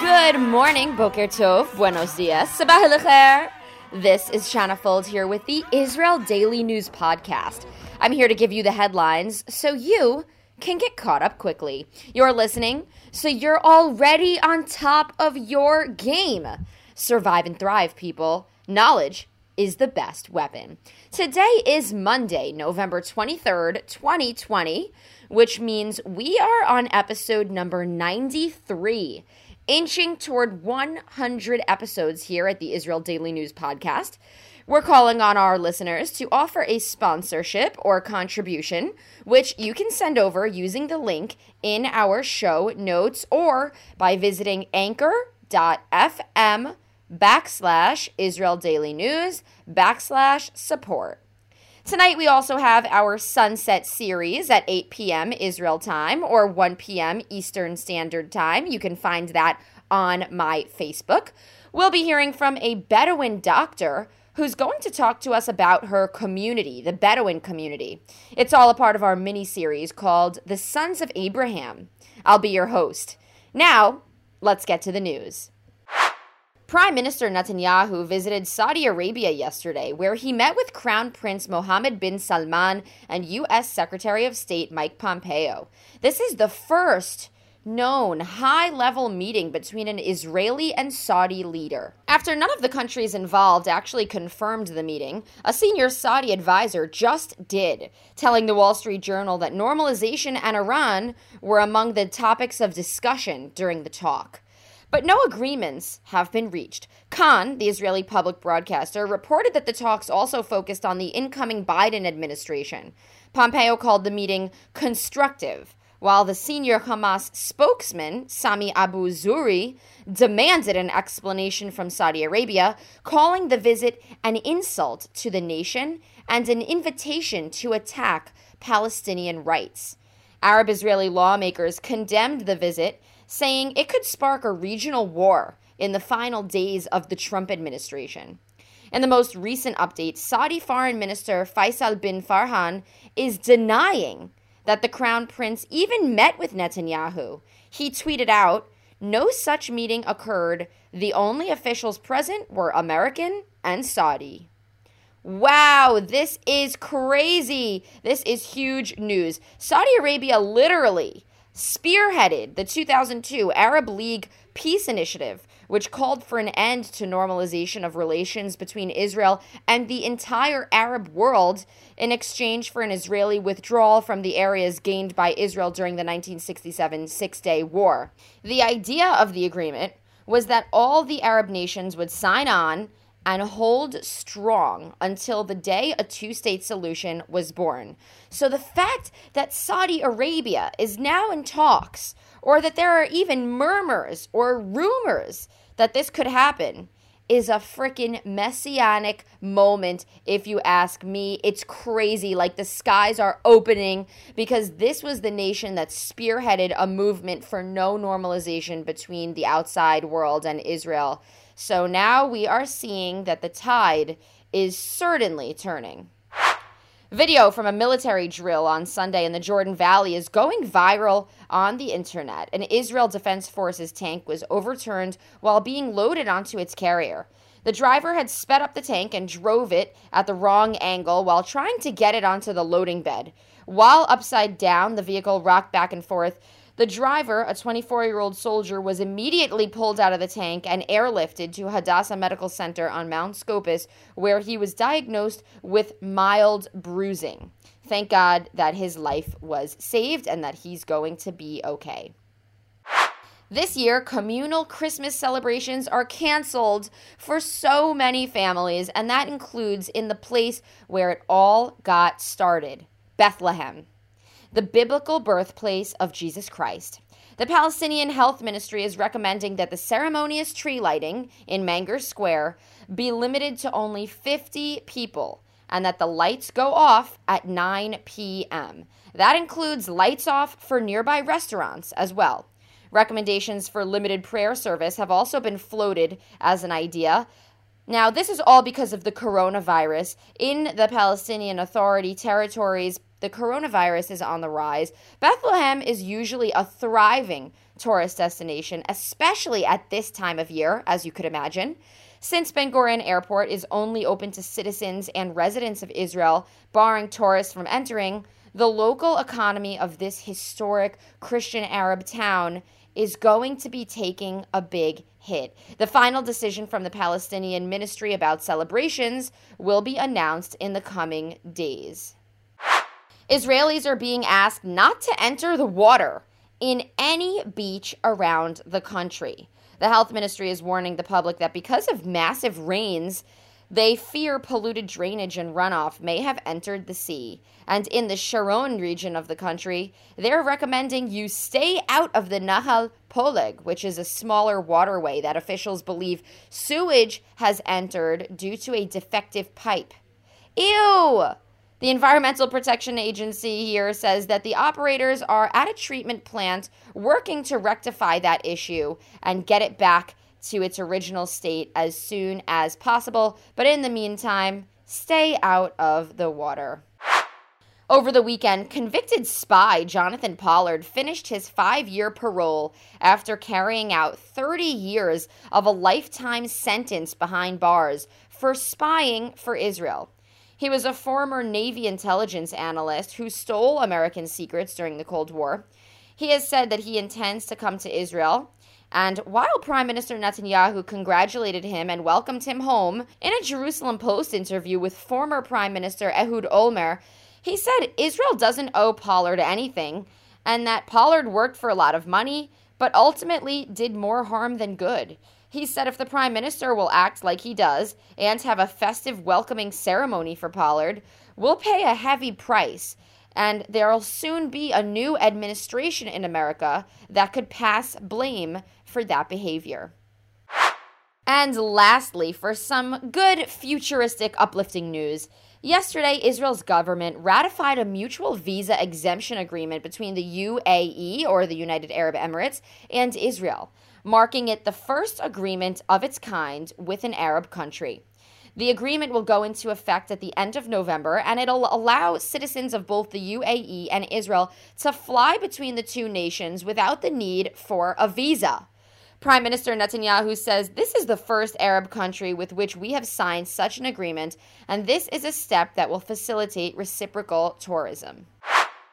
Good morning, Boker Tov, Buenos Dias, Sabah al This is Shanna Fold here with the Israel Daily News Podcast. I'm here to give you the headlines so you can get caught up quickly. You're listening, so you're already on top of your game. Survive and thrive, people. Knowledge is the best weapon. Today is Monday, November 23rd, 2020, which means we are on episode number 93 inching toward 100 episodes here at the Israel Daily News Podcast. We're calling on our listeners to offer a sponsorship or contribution, which you can send over using the link in our show notes or by visiting anchor.fm backslash Israel Daily News backslash support. Tonight, we also have our Sunset series at 8 p.m. Israel time or 1 p.m. Eastern Standard Time. You can find that on my Facebook. We'll be hearing from a Bedouin doctor who's going to talk to us about her community, the Bedouin community. It's all a part of our mini series called The Sons of Abraham. I'll be your host. Now, let's get to the news. Prime Minister Netanyahu visited Saudi Arabia yesterday, where he met with Crown Prince Mohammed bin Salman and U.S. Secretary of State Mike Pompeo. This is the first known high level meeting between an Israeli and Saudi leader. After none of the countries involved actually confirmed the meeting, a senior Saudi advisor just did, telling the Wall Street Journal that normalization and Iran were among the topics of discussion during the talk. But no agreements have been reached. Kan, the Israeli public broadcaster, reported that the talks also focused on the incoming Biden administration. Pompeo called the meeting constructive, while the senior Hamas spokesman, Sami Abu Zuhri, demanded an explanation from Saudi Arabia, calling the visit an insult to the nation and an invitation to attack Palestinian rights. Arab Israeli lawmakers condemned the visit saying it could spark a regional war in the final days of the Trump administration. In the most recent update, Saudi Foreign Minister Faisal bin Farhan is denying that the crown prince even met with Netanyahu. He tweeted out, No such meeting occurred. The only officials present were American and Saudi. Wow, this is crazy. This is huge news. Saudi Arabia literally spearheaded the 2002 Arab League Peace Initiative, which called for an end to normalization of relations between Israel and the entire Arab world in exchange for an Israeli withdrawal from the areas gained by Israel during the 1967 Six Day War. The idea of the agreement was that all the Arab nations would sign on and hold strong until the day a two state solution was born. So the fact that Saudi Arabia is now in talks, or that there are even murmurs or rumors that this could happen, is a freaking messianic moment, if you ask me. It's crazy. Like the skies are opening because this was the nation that spearheaded a movement for no normalization between the outside world and Israel. So now we are seeing that the tide is certainly turning. Video from a military drill on Sunday in the Jordan Valley is going viral on the internet. An Israel Defense Forces tank was overturned while being loaded onto its carrier. The driver had sped up the tank and drove it at the wrong angle while trying to get it onto the loading bed. While upside down, the vehicle rocked back and forth, the driver, a 24 year old soldier, was immediately pulled out of the tank and airlifted to Hadassah Medical Center on Mount Scopus, where he was diagnosed with mild bruising. Thank God that his life was saved and that he's going to be okay. This year, communal Christmas celebrations are canceled for so many families, and that includes in the place where it all got started Bethlehem the biblical birthplace of Jesus Christ. The Palestinian Health Ministry is recommending that the ceremonious tree lighting in Manger Square be limited to only 50 people and that the lights go off at 9 p.m. That includes lights off for nearby restaurants as well. Recommendations for limited prayer service have also been floated as an idea. Now, this is all because of the coronavirus in the Palestinian Authority territories the coronavirus is on the rise, Bethlehem is usually a thriving tourist destination, especially at this time of year, as you could imagine. Since Ben Gurion Airport is only open to citizens and residents of Israel, barring tourists from entering, the local economy of this historic Christian Arab town is going to be taking a big hit. The final decision from the Palestinian Ministry about celebrations will be announced in the coming days. Israelis are being asked not to enter the water in any beach around the country. The health ministry is warning the public that because of massive rains, they fear polluted drainage and runoff may have entered the sea. And in the Sharon region of the country, they're recommending you stay out of the Nahal Poleg, which is a smaller waterway that officials believe sewage has entered due to a defective pipe. Ew! The Environmental Protection Agency here says that the operators are at a treatment plant working to rectify that issue and get it back to its original state as soon as possible. But in the meantime, stay out of the water. Over the weekend, convicted spy Jonathan Pollard finished his five year parole after carrying out 30 years of a lifetime sentence behind bars for spying for Israel. He was a former Navy intelligence analyst who stole American secrets during the Cold War. He has said that he intends to come to Israel. And while Prime Minister Netanyahu congratulated him and welcomed him home, in a Jerusalem Post interview with former Prime Minister Ehud Olmert, he said Israel doesn't owe Pollard anything and that Pollard worked for a lot of money, but ultimately did more harm than good. He said if the prime minister will act like he does and have a festive welcoming ceremony for Pollard, we'll pay a heavy price. And there'll soon be a new administration in America that could pass blame for that behavior. And lastly, for some good futuristic uplifting news, yesterday Israel's government ratified a mutual visa exemption agreement between the UAE, or the United Arab Emirates, and Israel marking it the first agreement of its kind with an Arab country. The agreement will go into effect at the end of November, and it'll allow citizens of both the UAE and Israel to fly between the two nations without the need for a visa. Prime Minister Netanyahu says this is the first Arab country with which we have signed such an agreement, and this is a step that will facilitate reciprocal tourism.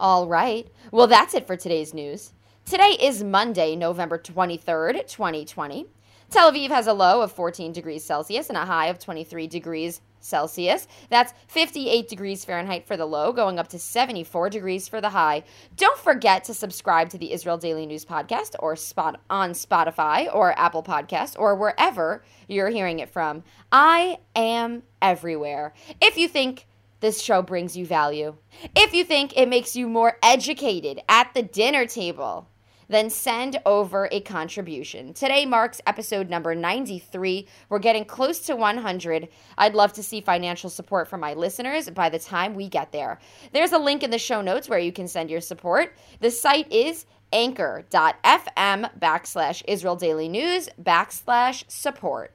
All right, well, that's it for today's news. Today is Monday, November 23rd, 2020. Tel Aviv has a low of 14 degrees Celsius and a high of 23 degrees Celsius. That's 58 degrees Fahrenheit for the low, going up to 74 degrees for the high. Don't forget to subscribe to the Israel Daily News podcast or spot on Spotify or Apple Podcast or wherever you're hearing it from. I am everywhere. If you think this show brings you value, if you think it makes you more educated at the dinner table, then send over a contribution. Today marks episode number 93. We're getting close to 100. I'd love to see financial support from my listeners by the time we get there. There's a link in the show notes where you can send your support. The site is anchor.fm backslash Israel Daily News backslash support.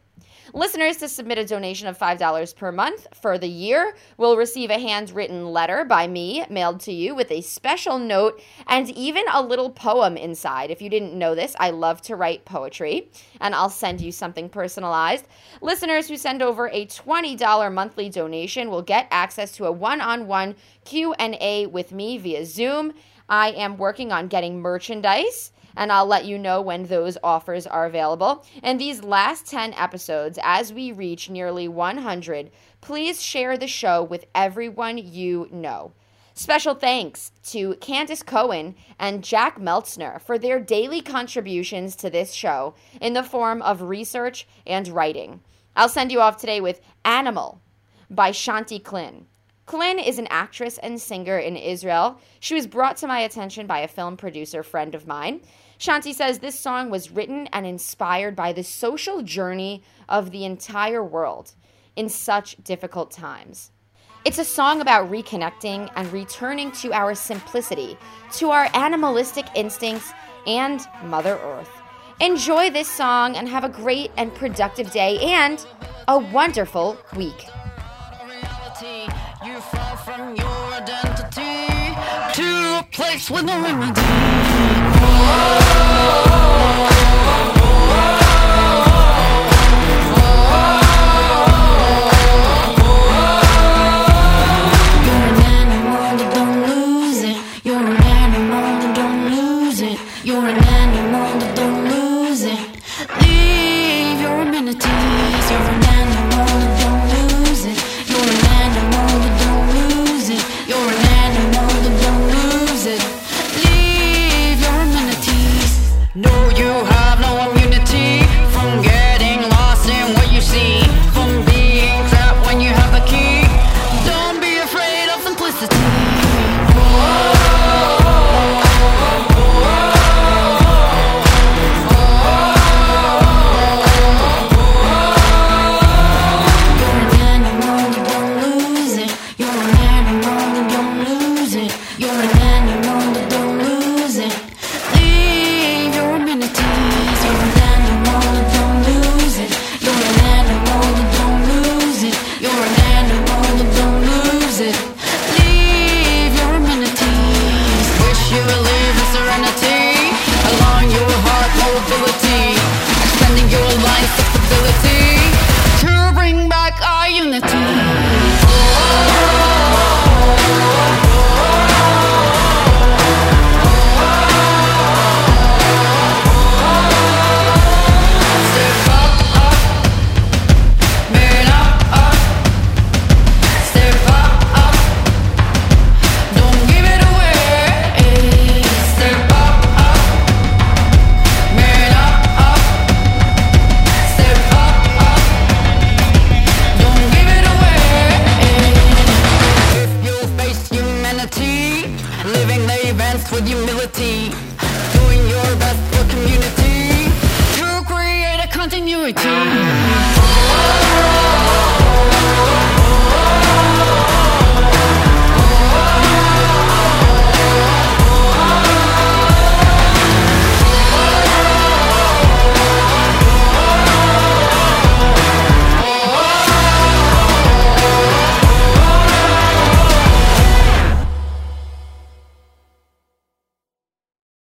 Listeners to submit a donation of $5 per month for the year will receive a handwritten letter by me mailed to you with a special note and even a little poem inside. If you didn't know this, I love to write poetry and I'll send you something personalized. Listeners who send over a $20 monthly donation will get access to a one-on-one Q&A with me via Zoom. I am working on getting merchandise and I'll let you know when those offers are available. And these last 10 episodes, as we reach nearly 100, please share the show with everyone you know. Special thanks to Candace Cohen and Jack Meltzner for their daily contributions to this show in the form of research and writing. I'll send you off today with Animal by Shanti Klin. Klin is an actress and singer in Israel. She was brought to my attention by a film producer friend of mine. Shanti says this song was written and inspired by the social journey of the entire world in such difficult times. It's a song about reconnecting and returning to our simplicity, to our animalistic instincts, and Mother Earth. Enjoy this song and have a great and productive day and a wonderful week. Place with no remedy. You're an animal.